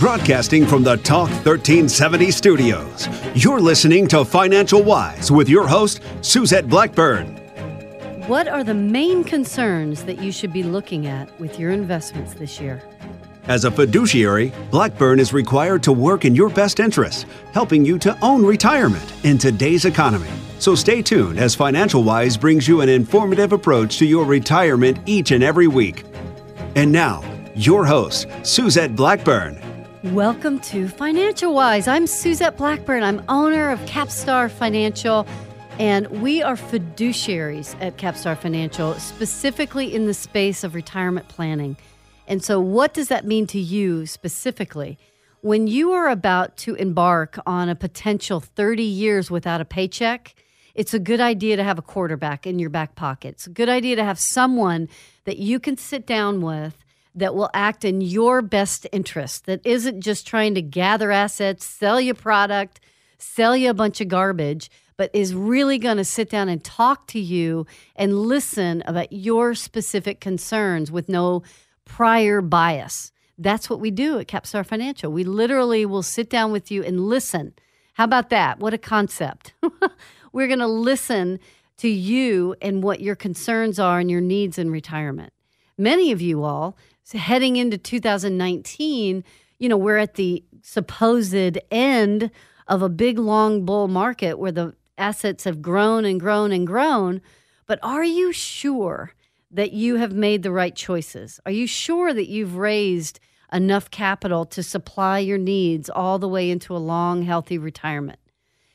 Broadcasting from the Talk 1370 studios, you're listening to Financial Wise with your host, Suzette Blackburn. What are the main concerns that you should be looking at with your investments this year? As a fiduciary, Blackburn is required to work in your best interest, helping you to own retirement in today's economy. So stay tuned as Financial Wise brings you an informative approach to your retirement each and every week. And now, your host, Suzette Blackburn. Welcome to Financial Wise. I'm Suzette Blackburn. I'm owner of Capstar Financial, and we are fiduciaries at Capstar Financial, specifically in the space of retirement planning. And so, what does that mean to you specifically? When you are about to embark on a potential 30 years without a paycheck, it's a good idea to have a quarterback in your back pocket. It's a good idea to have someone that you can sit down with that will act in your best interest, that isn't just trying to gather assets, sell you a product, sell you a bunch of garbage, but is really going to sit down and talk to you and listen about your specific concerns with no prior bias. That's what we do at Capstar Financial. We literally will sit down with you and listen. How about that? What a concept. We're going to listen to you and what your concerns are and your needs in retirement. Many of you all heading into 2019, you know, we're at the supposed end of a big long bull market where the assets have grown and grown and grown. But are you sure that you have made the right choices? Are you sure that you've raised enough capital to supply your needs all the way into a long, healthy retirement?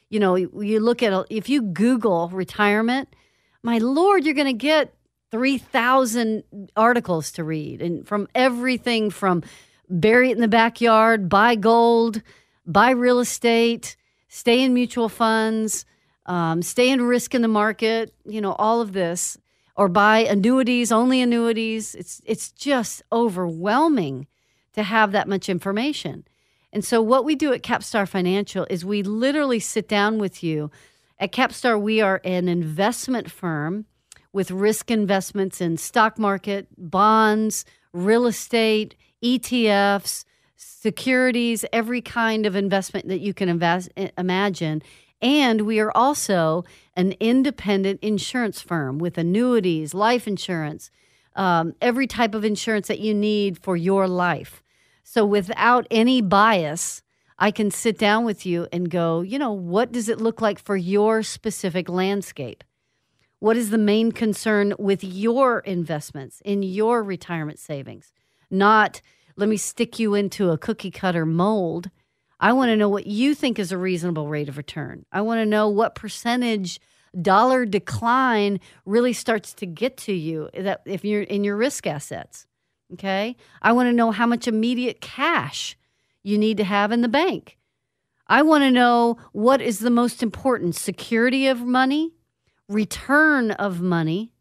You know, you look at if you Google retirement, my Lord, you're going to get 3,000 articles to read, and from everything from bury it in the backyard, buy gold, buy real estate, stay in mutual funds, um, stay in risk in the market, you know, all of this, or buy annuities, only annuities. It's, it's just overwhelming to have that much information. And so, what we do at Capstar Financial is we literally sit down with you. At Capstar, we are an investment firm with risk investments in stock market, bonds, real estate, ETFs, securities, every kind of investment that you can invest, imagine. And we are also an independent insurance firm with annuities, life insurance, um, every type of insurance that you need for your life. So, without any bias, I can sit down with you and go, you know, what does it look like for your specific landscape? What is the main concern with your investments in your retirement savings? Not let me stick you into a cookie cutter mold. I want to know what you think is a reasonable rate of return. I want to know what percentage dollar decline really starts to get to you eh, that if you're in your risk assets. Okay? I want to know how much immediate cash you need to have in the bank. I want to know what is the most important security of money return of money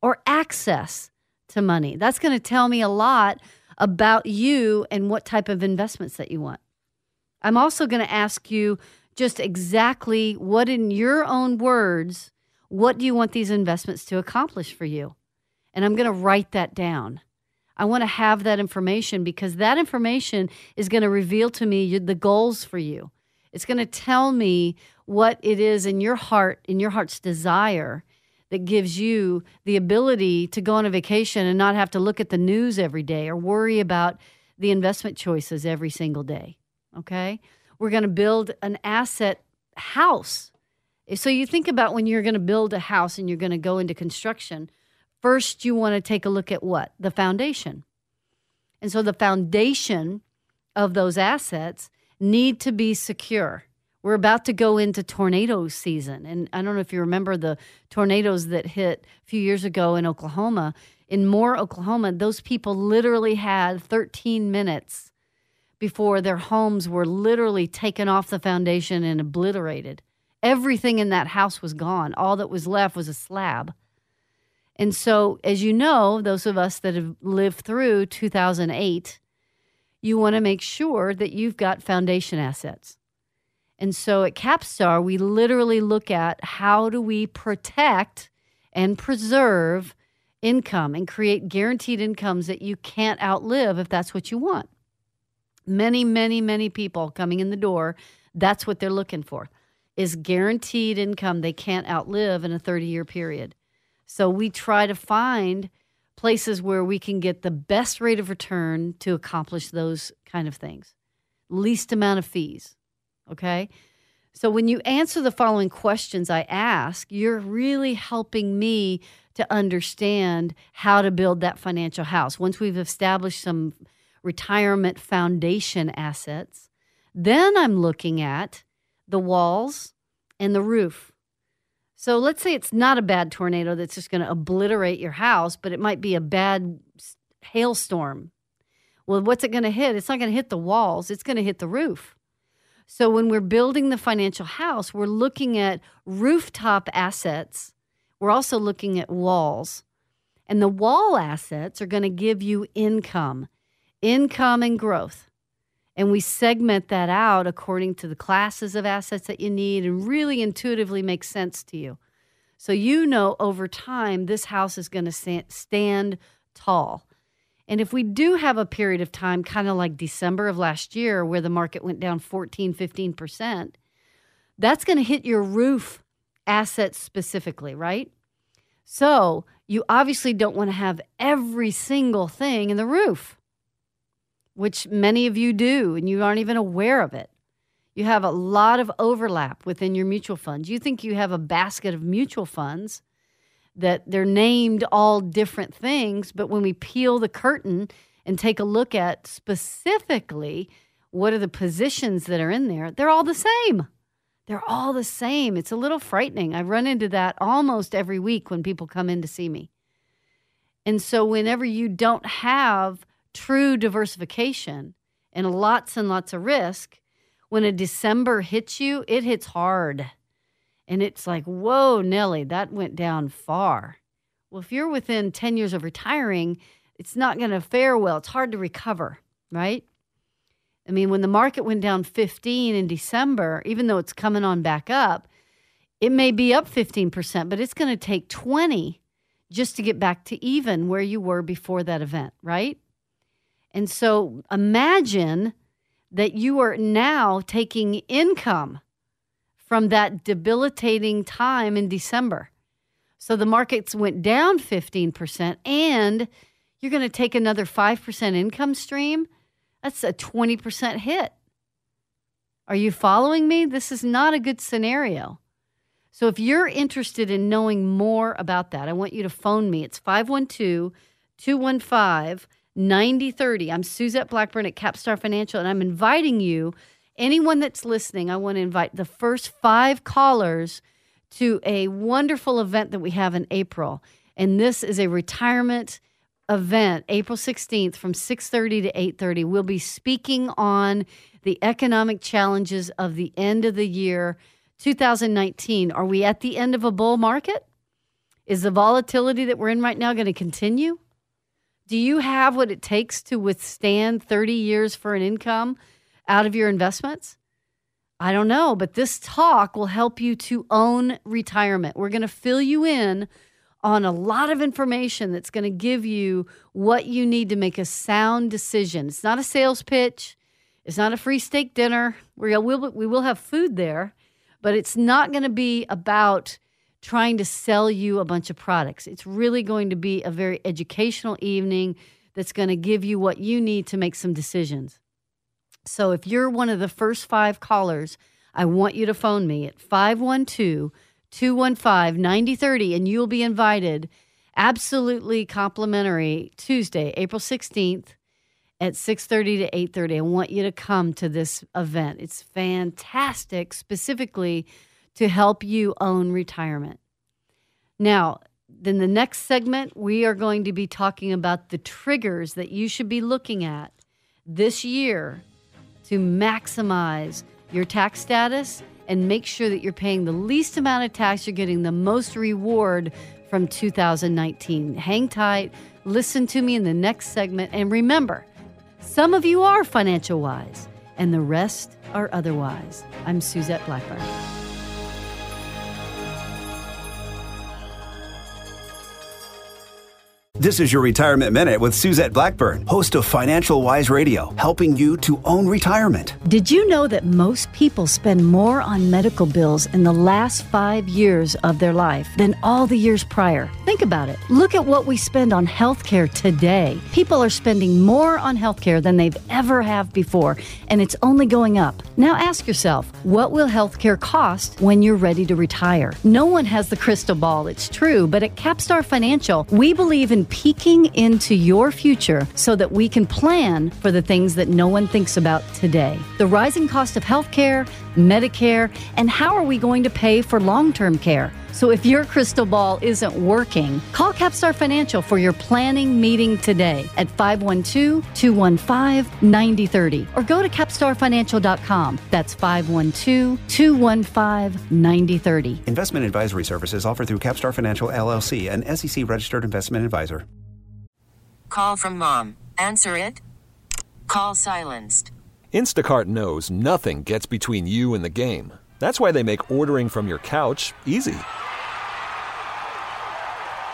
or access to money. That's going to tell me a lot about you and what type of investments that you want. I'm also going to ask you just exactly what, in your own words, what do you want these investments to accomplish for you? And I'm going to write that down. I want to have that information because that information is going to reveal to me the goals for you. It's going to tell me what it is in your heart, in your heart's desire that gives you the ability to go on a vacation and not have to look at the news every day or worry about the investment choices every single day. Okay? We're going to build an asset house. So you think about when you're going to build a house and you're going to go into construction, first you want to take a look at what? The foundation. And so the foundation of those assets need to be secure. We're about to go into tornado season. And I don't know if you remember the tornadoes that hit a few years ago in Oklahoma. In Moore, Oklahoma, those people literally had 13 minutes before their homes were literally taken off the foundation and obliterated. Everything in that house was gone. All that was left was a slab. And so, as you know, those of us that have lived through 2008, you want to make sure that you've got foundation assets. And so at Capstar, we literally look at how do we protect and preserve income and create guaranteed incomes that you can't outlive if that's what you want. Many, many, many people coming in the door, that's what they're looking for is guaranteed income they can't outlive in a 30 year period. So we try to find places where we can get the best rate of return to accomplish those kind of things. Least amount of fees. Okay? So when you answer the following questions I ask, you're really helping me to understand how to build that financial house. Once we've established some retirement foundation assets, then I'm looking at the walls and the roof. So let's say it's not a bad tornado that's just going to obliterate your house, but it might be a bad hailstorm. Well, what's it going to hit? It's not going to hit the walls, it's going to hit the roof. So when we're building the financial house, we're looking at rooftop assets. We're also looking at walls. And the wall assets are going to give you income, income and growth. And we segment that out according to the classes of assets that you need and really intuitively makes sense to you. So you know over time this house is going to stand tall. And if we do have a period of time, kind of like December of last year, where the market went down 14, 15%, that's going to hit your roof assets specifically, right? So you obviously don't want to have every single thing in the roof, which many of you do, and you aren't even aware of it. You have a lot of overlap within your mutual funds. You think you have a basket of mutual funds that they're named all different things, but when we peel the curtain and take a look at specifically what are the positions that are in there, they're all the same. They're all the same. It's a little frightening. I run into that almost every week when people come in to see me. And so, whenever you don't have true diversification and lots and lots of risk, when a December hits you, it hits hard. And it's like, whoa, Nellie, that went down far. Well, if you're within 10 years of retiring, it's not going to fare well. It's hard to recover, right? I mean, when the market went down 15 in December, even though it's coming on back up, it may be up 15%, but it's going to take 20 just to get back to even where you were before that event, right? And so imagine that you are now taking income from that debilitating time in December. So the markets went down 15%, and you're going to take another 5% income stream. That's a 20% hit. Are you following me? This is not a good scenario. So if you're interested in knowing more about that, I want you to phone me. It's 512 215 9030. I'm Suzette Blackburn at Capstar Financial, and I'm inviting you anyone that's listening, I want to invite the first five callers to a wonderful event that we have in April. And this is a retirement event, April 16th from 6:30 to 8:30. We'll be speaking on the economic challenges of the end of the year 2019. Are we at the end of a bull market? Is the volatility that we're in right now going to continue? Do you have what it takes to withstand 30 years for an income out of your investments? I don't know, but this talk will help you to own retirement. We're going to fill you in on a lot of information that's going to give you what you need to make a sound decision. It's not a sales pitch, it's not a free steak dinner. We will, we will have food there, but it's not going to be about trying to sell you a bunch of products. It's really going to be a very educational evening that's going to give you what you need to make some decisions. So if you're one of the first five callers, I want you to phone me at 512 215 9030 and you'll be invited absolutely complimentary Tuesday, April 16th at 6:30 to 8:30. I want you to come to this event. It's fantastic specifically to help you own retirement. Now, then the next segment we are going to be talking about the triggers that you should be looking at this year to maximize your tax status and make sure that you're paying the least amount of tax, you're getting the most reward from 2019. Hang tight, listen to me in the next segment, and remember some of you are financial wise, and the rest are otherwise. I'm Suzette Blackburn. This is your Retirement Minute with Suzette Blackburn, host of Financial Wise Radio, helping you to own retirement. Did you know that most people spend more on medical bills in the last five years of their life than all the years prior? Think about it. Look at what we spend on healthcare today. People are spending more on healthcare than they've ever have before, and it's only going up. Now ask yourself, what will healthcare cost when you're ready to retire? No one has the crystal ball, it's true, but at Capstar Financial, we believe in peeking into your future so that we can plan for the things that no one thinks about today. The rising cost of healthcare, Medicare, and how are we going to pay for long term care? So if your crystal ball isn't working, call Capstar Financial for your planning meeting today at 512 215 9030 or go to capstarfinancial.com. That's 512 215 9030. Investment advisory services offered through Capstar Financial LLC, an SEC registered investment advisor. Call from mom. Answer it. Call silenced. Instacart knows nothing gets between you and the game. That's why they make ordering from your couch easy.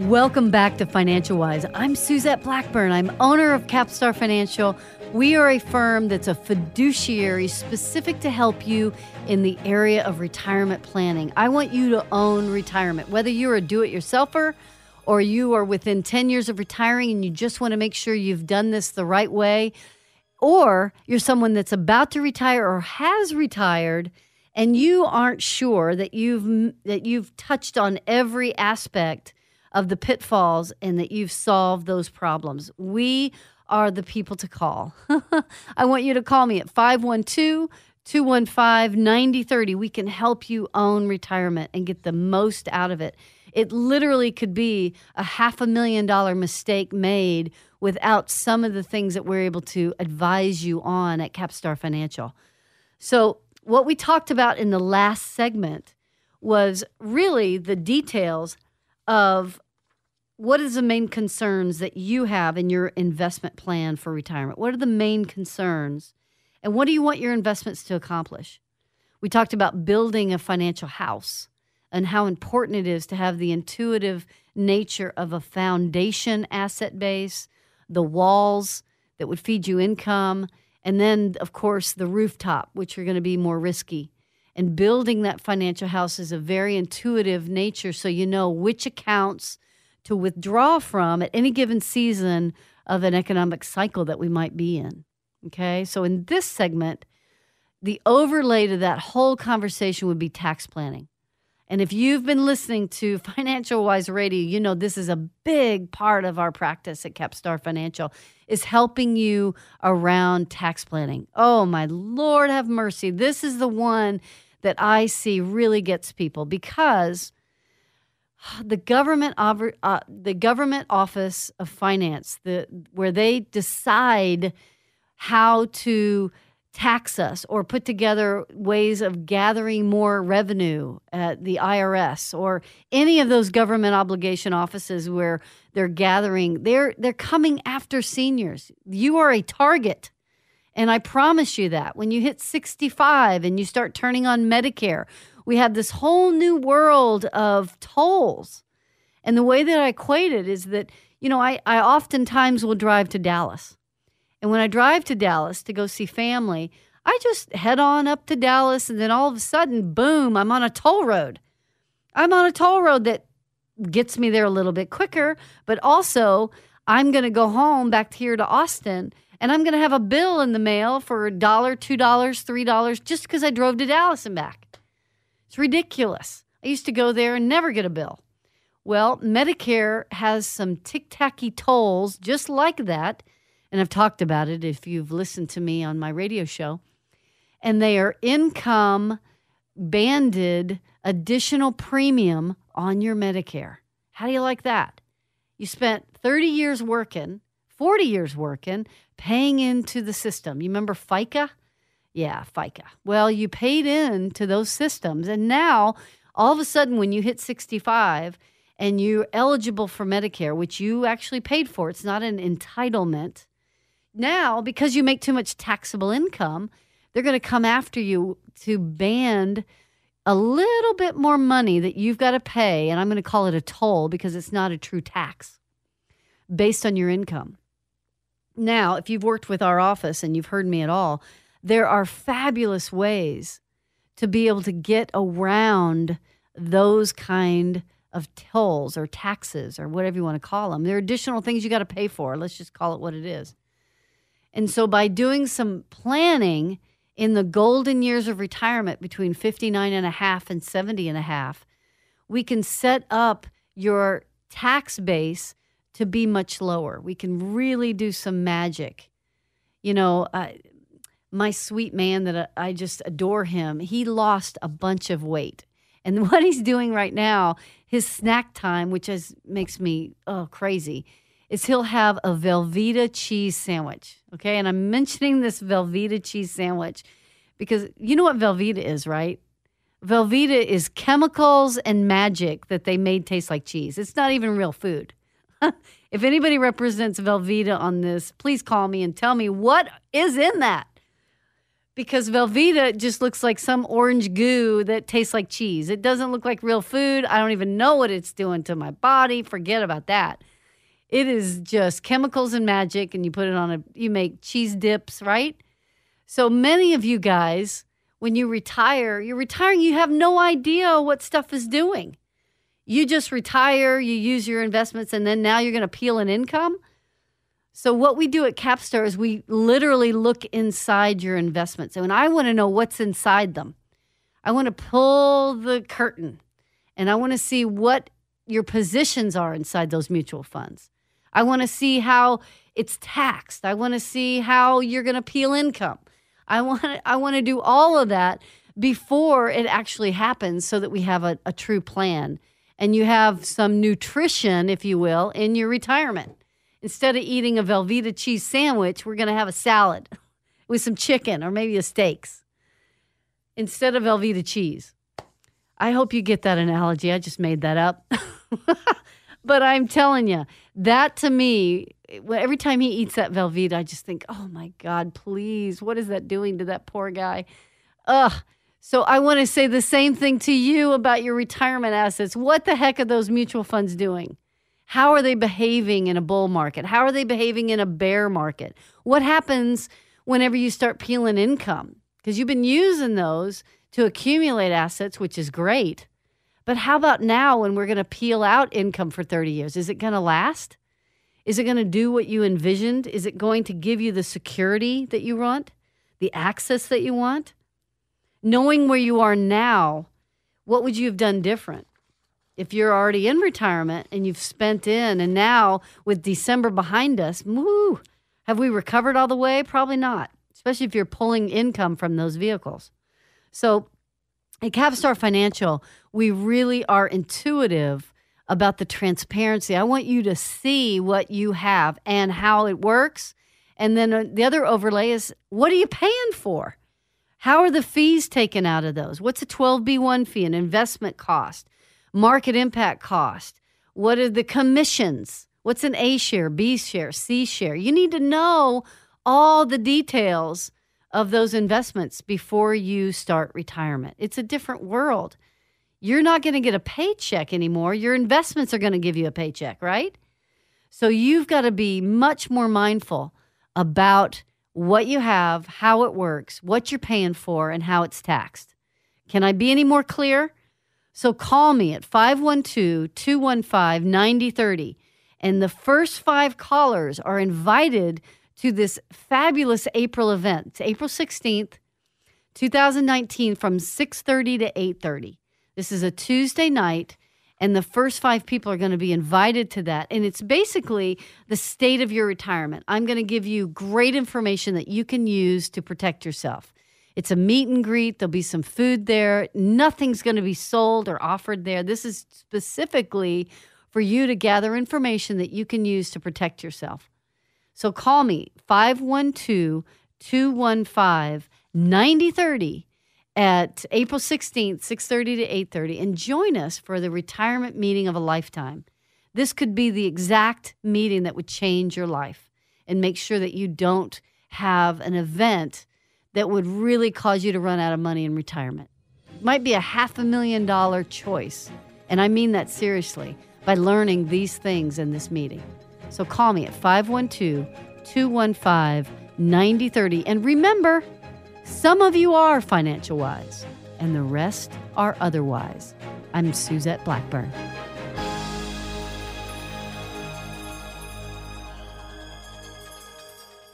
Welcome back to Financial Wise. I'm Suzette Blackburn. I'm owner of Capstar Financial. We are a firm that's a fiduciary specific to help you in the area of retirement planning. I want you to own retirement, whether you're a do it yourselfer or you are within 10 years of retiring and you just want to make sure you've done this the right way, or you're someone that's about to retire or has retired and you aren't sure that you've that you've touched on every aspect of the pitfalls and that you've solved those problems. We are the people to call. I want you to call me at 512 215 9030. We can help you own retirement and get the most out of it. It literally could be a half a million dollar mistake made without some of the things that we're able to advise you on at Capstar Financial. So, what we talked about in the last segment was really the details of what is the main concerns that you have in your investment plan for retirement? What are the main concerns? And what do you want your investments to accomplish? We talked about building a financial house and how important it is to have the intuitive nature of a foundation asset base, the walls that would feed you income, and then, of course, the rooftop, which are going to be more risky. And building that financial house is a very intuitive nature, so you know which accounts to withdraw from at any given season of an economic cycle that we might be in. Okay, so in this segment, the overlay to that whole conversation would be tax planning. And if you've been listening to Financial Wise Radio, you know this is a big part of our practice at Capstar Financial is helping you around tax planning. Oh my Lord have mercy. This is the one that I see really gets people because the government uh, the government office of finance the where they decide how to tax us or put together ways of gathering more revenue at the IRS or any of those government obligation offices where they're gathering they're they're coming after seniors. You are a target and I promise you that. When you hit 65 and you start turning on Medicare we have this whole new world of tolls. And the way that I equate it is that you know I I oftentimes will drive to Dallas. And when I drive to Dallas to go see family, I just head on up to Dallas and then all of a sudden, boom, I'm on a toll road. I'm on a toll road that gets me there a little bit quicker, but also I'm going to go home back here to Austin and I'm going to have a bill in the mail for a dollar, two dollars, three dollars just because I drove to Dallas and back. It's ridiculous. I used to go there and never get a bill. Well, Medicare has some tick tacky tolls just like that. And I've talked about it if you've listened to me on my radio show. And they are income banded additional premium on your Medicare. How do you like that? You spent 30 years working, 40 years working, paying into the system. You remember FICA? Yeah, FICA. Well, you paid in to those systems. And now, all of a sudden, when you hit 65 and you're eligible for Medicare, which you actually paid for, it's not an entitlement. Now, because you make too much taxable income, they're going to come after you to band a little bit more money that you've got to pay. And I'm going to call it a toll because it's not a true tax based on your income. Now, if you've worked with our office and you've heard me at all, there are fabulous ways to be able to get around those kind of tolls or taxes or whatever you want to call them. There are additional things you got to pay for. Let's just call it what it is. And so by doing some planning in the golden years of retirement between 59 and a half and 70 and a half, we can set up your tax base to be much lower. We can really do some magic. You know, my sweet man that I just adore him, he lost a bunch of weight. And what he's doing right now, his snack time, which is, makes me oh crazy, is he'll have a Velveeta cheese sandwich. Okay. And I'm mentioning this Velveeta cheese sandwich because you know what Velveeta is, right? Velveeta is chemicals and magic that they made taste like cheese. It's not even real food. if anybody represents Velveeta on this, please call me and tell me what is in that because Velveeta just looks like some orange goo that tastes like cheese. It doesn't look like real food. I don't even know what it's doing to my body. Forget about that. It is just chemicals and magic, and you put it on a, you make cheese dips, right? So many of you guys, when you retire, you're retiring, you have no idea what stuff is doing. You just retire, you use your investments, and then now you're going to peel an income. So what we do at Capstar is we literally look inside your investments. And I want to know what's inside them. I want to pull the curtain and I want to see what your positions are inside those mutual funds. I want to see how it's taxed. I want to see how you're going to peel income. I want to, I want to do all of that before it actually happens so that we have a, a true plan and you have some nutrition, if you will, in your retirement instead of eating a Velveeta cheese sandwich, we're going to have a salad with some chicken or maybe a steaks instead of Velveeta cheese. I hope you get that analogy. I just made that up. but I'm telling you, that to me, every time he eats that Velveeta, I just think, oh my God, please, what is that doing to that poor guy? Ugh. So I want to say the same thing to you about your retirement assets. What the heck are those mutual funds doing? How are they behaving in a bull market? How are they behaving in a bear market? What happens whenever you start peeling income? Because you've been using those to accumulate assets, which is great. But how about now when we're going to peel out income for 30 years? Is it going to last? Is it going to do what you envisioned? Is it going to give you the security that you want, the access that you want? Knowing where you are now, what would you have done different? if you're already in retirement and you've spent in, and now with December behind us, woo, have we recovered all the way? Probably not, especially if you're pulling income from those vehicles. So at Capstar Financial, we really are intuitive about the transparency. I want you to see what you have and how it works. And then uh, the other overlay is what are you paying for? How are the fees taken out of those? What's a 12B1 fee, an investment cost? market impact cost? What are the commissions? What's an A share, B share, C share? You need to know all the details of those investments before you start retirement. It's a different world. You're not going to get a paycheck anymore. Your investments are going to give you a paycheck, right? So you've got to be much more mindful about what you have, how it works, what you're paying for, and how it's taxed. Can I be any more clear? So call me at 512 215 9030. And the first five callers are invited to this fabulous April event. It's April 16th, 2019 from 6:30 to 8:30. This is a Tuesday night, and the first five people are going to be invited to that. And it's basically the state of your retirement. I'm going to give you great information that you can use to protect yourself. It's a meet and greet. There'll be some food there. Nothing's going to be sold or offered there. This is specifically for you to gather information that you can use to protect yourself. So call me 512 215 9030 at April 16th, 6:30 to 8:30 and join us for the retirement meeting of a lifetime. This could be the exact meeting that would change your life and make sure that you don't have an event that would really cause you to run out of money in retirement. It might be a half a million dollar choice, and I mean that seriously, by learning these things in this meeting. So call me at 512 215 9030 and remember some of you are financial wise, and the rest are otherwise. I'm Suzette Blackburn.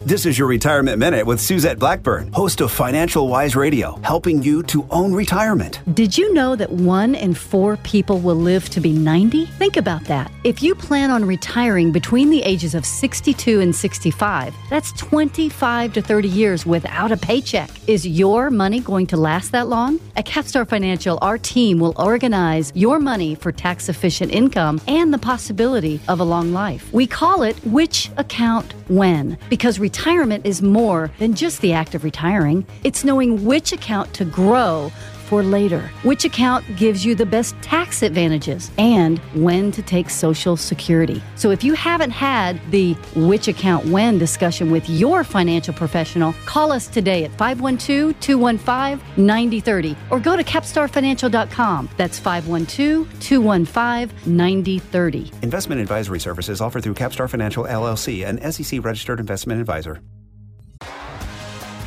This is your Retirement Minute with Suzette Blackburn, host of Financial Wise Radio, helping you to own retirement. Did you know that one in four people will live to be 90? Think about that. If you plan on retiring between the ages of 62 and 65, that's 25 to 30 years without a paycheck. Is your money going to last that long? At Capstar Financial, our team will organize your money for tax efficient income and the possibility of a long life. We call it Which Account When because retirement is more than just the act of retiring, it's knowing which account to grow for later, which account gives you the best tax advantages, and when to take Social Security. So if you haven't had the which account when discussion with your financial professional, call us today at 512 215 9030 or go to capstarfinancial.com. That's 512 215 9030. Investment advisory services offered through Capstar Financial LLC, an SEC registered investment advisor.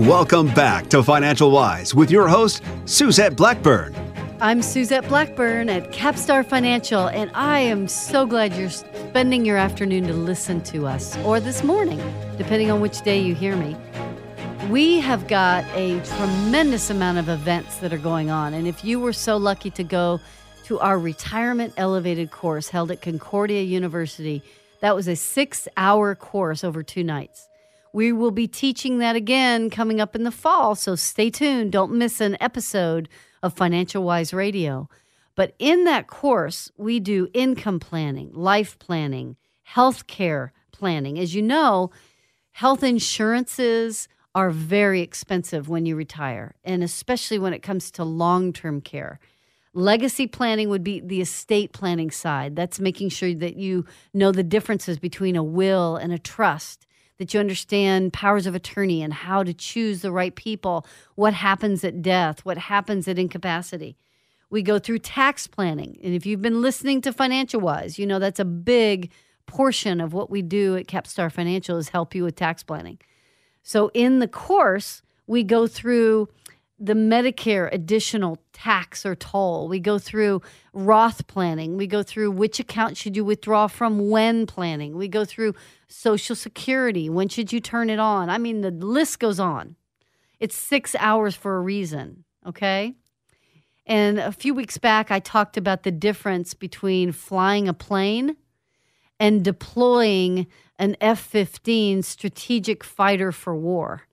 Welcome back to Financial Wise with your host, Suzette Blackburn. I'm Suzette Blackburn at Capstar Financial, and I am so glad you're spending your afternoon to listen to us, or this morning, depending on which day you hear me. We have got a tremendous amount of events that are going on, and if you were so lucky to go to our retirement elevated course held at Concordia University, that was a six hour course over two nights. We will be teaching that again coming up in the fall, so stay tuned. Don't miss an episode of Financial Wise Radio. But in that course, we do income planning, life planning, health care planning. As you know, health insurances are very expensive when you retire, and especially when it comes to long term care. Legacy planning would be the estate planning side. That's making sure that you know the differences between a will and a trust that you understand powers of attorney and how to choose the right people, what happens at death, what happens at incapacity. We go through tax planning. And if you've been listening to Financial Wise, you know that's a big portion of what we do at Capstar Financial is help you with tax planning. So in the course, we go through the Medicare additional tax or toll. We go through Roth planning. We go through which account should you withdraw from when planning. We go through Social Security. When should you turn it on? I mean, the list goes on. It's six hours for a reason, okay? And a few weeks back, I talked about the difference between flying a plane and deploying an F 15 strategic fighter for war.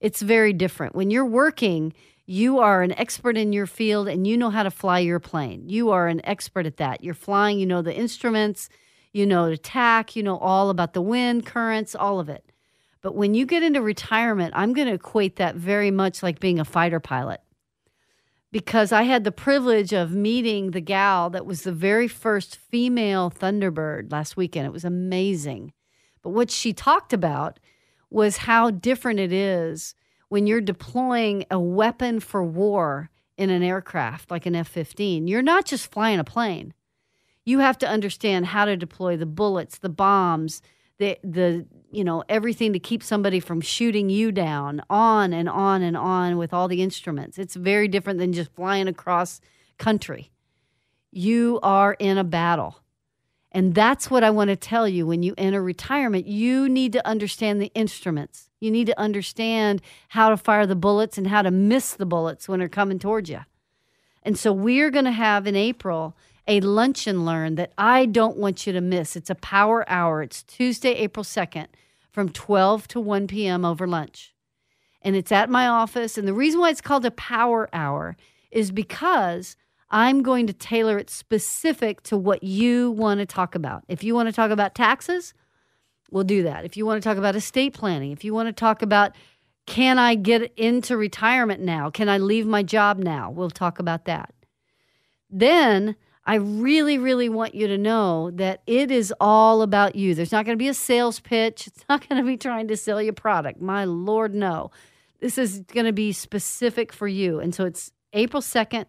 It's very different. When you're working, you are an expert in your field and you know how to fly your plane. You are an expert at that. You're flying, you know the instruments, you know attack, you know all about the wind, currents, all of it. But when you get into retirement, I'm going to equate that very much like being a fighter pilot. Because I had the privilege of meeting the gal that was the very first female Thunderbird last weekend. It was amazing. But what she talked about was how different it is when you're deploying a weapon for war in an aircraft like an F 15, you're not just flying a plane. You have to understand how to deploy the bullets, the bombs, the, the you know, everything to keep somebody from shooting you down, on and on and on with all the instruments. It's very different than just flying across country. You are in a battle. And that's what I want to tell you when you enter retirement. You need to understand the instruments. You need to understand how to fire the bullets and how to miss the bullets when they're coming towards you. And so we're going to have in April a lunch and learn that I don't want you to miss. It's a power hour. It's Tuesday, April 2nd from 12 to 1 p.m. over lunch. And it's at my office. And the reason why it's called a power hour is because I'm going to tailor it specific to what you want to talk about. If you want to talk about taxes, we'll do that. If you want to talk about estate planning, if you want to talk about can I get into retirement now? Can I leave my job now? We'll talk about that. Then I really, really want you to know that it is all about you. There's not going to be a sales pitch. It's not going to be trying to sell you a product. My Lord, no. This is going to be specific for you. And so it's April 2nd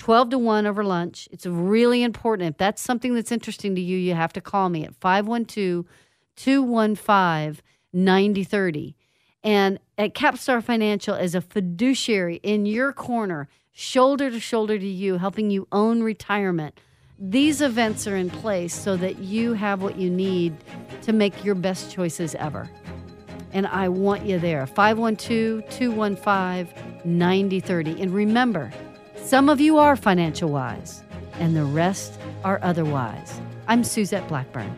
12 to 1 over lunch. It's really important. If that's something that's interesting to you, you have to call me at 512 215 9030. And at Capstar Financial, as a fiduciary in your corner, shoulder to shoulder to you, helping you own retirement, these events are in place so that you have what you need to make your best choices ever. And I want you there. 512 215 9030. And remember, some of you are financial wise, and the rest are otherwise. I'm Suzette Blackburn.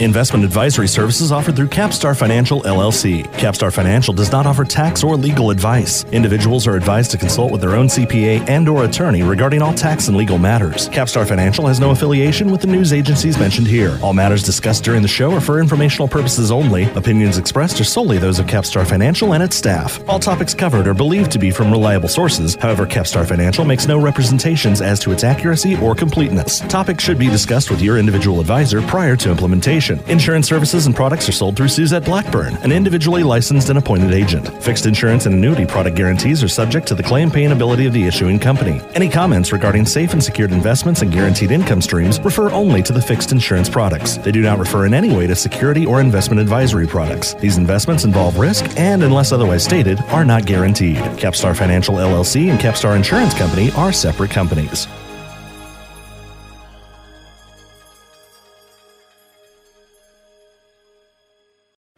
Investment advisory services offered through Capstar Financial LLC. Capstar Financial does not offer tax or legal advice. Individuals are advised to consult with their own CPA and or attorney regarding all tax and legal matters. Capstar Financial has no affiliation with the news agencies mentioned here. All matters discussed during the show are for informational purposes only. Opinions expressed are solely those of Capstar Financial and its staff. All topics covered are believed to be from reliable sources. However, Capstar Financial makes no representations as to its accuracy or completeness. Topics should be discussed with your individual advisor prior to implementation. Insurance services and products are sold through Suzette Blackburn, an individually licensed and appointed agent. Fixed insurance and annuity product guarantees are subject to the claim paying ability of the issuing company. Any comments regarding safe and secured investments and guaranteed income streams refer only to the fixed insurance products. They do not refer in any way to security or investment advisory products. These investments involve risk and, unless otherwise stated, are not guaranteed. Capstar Financial LLC and Capstar Insurance Company are separate companies.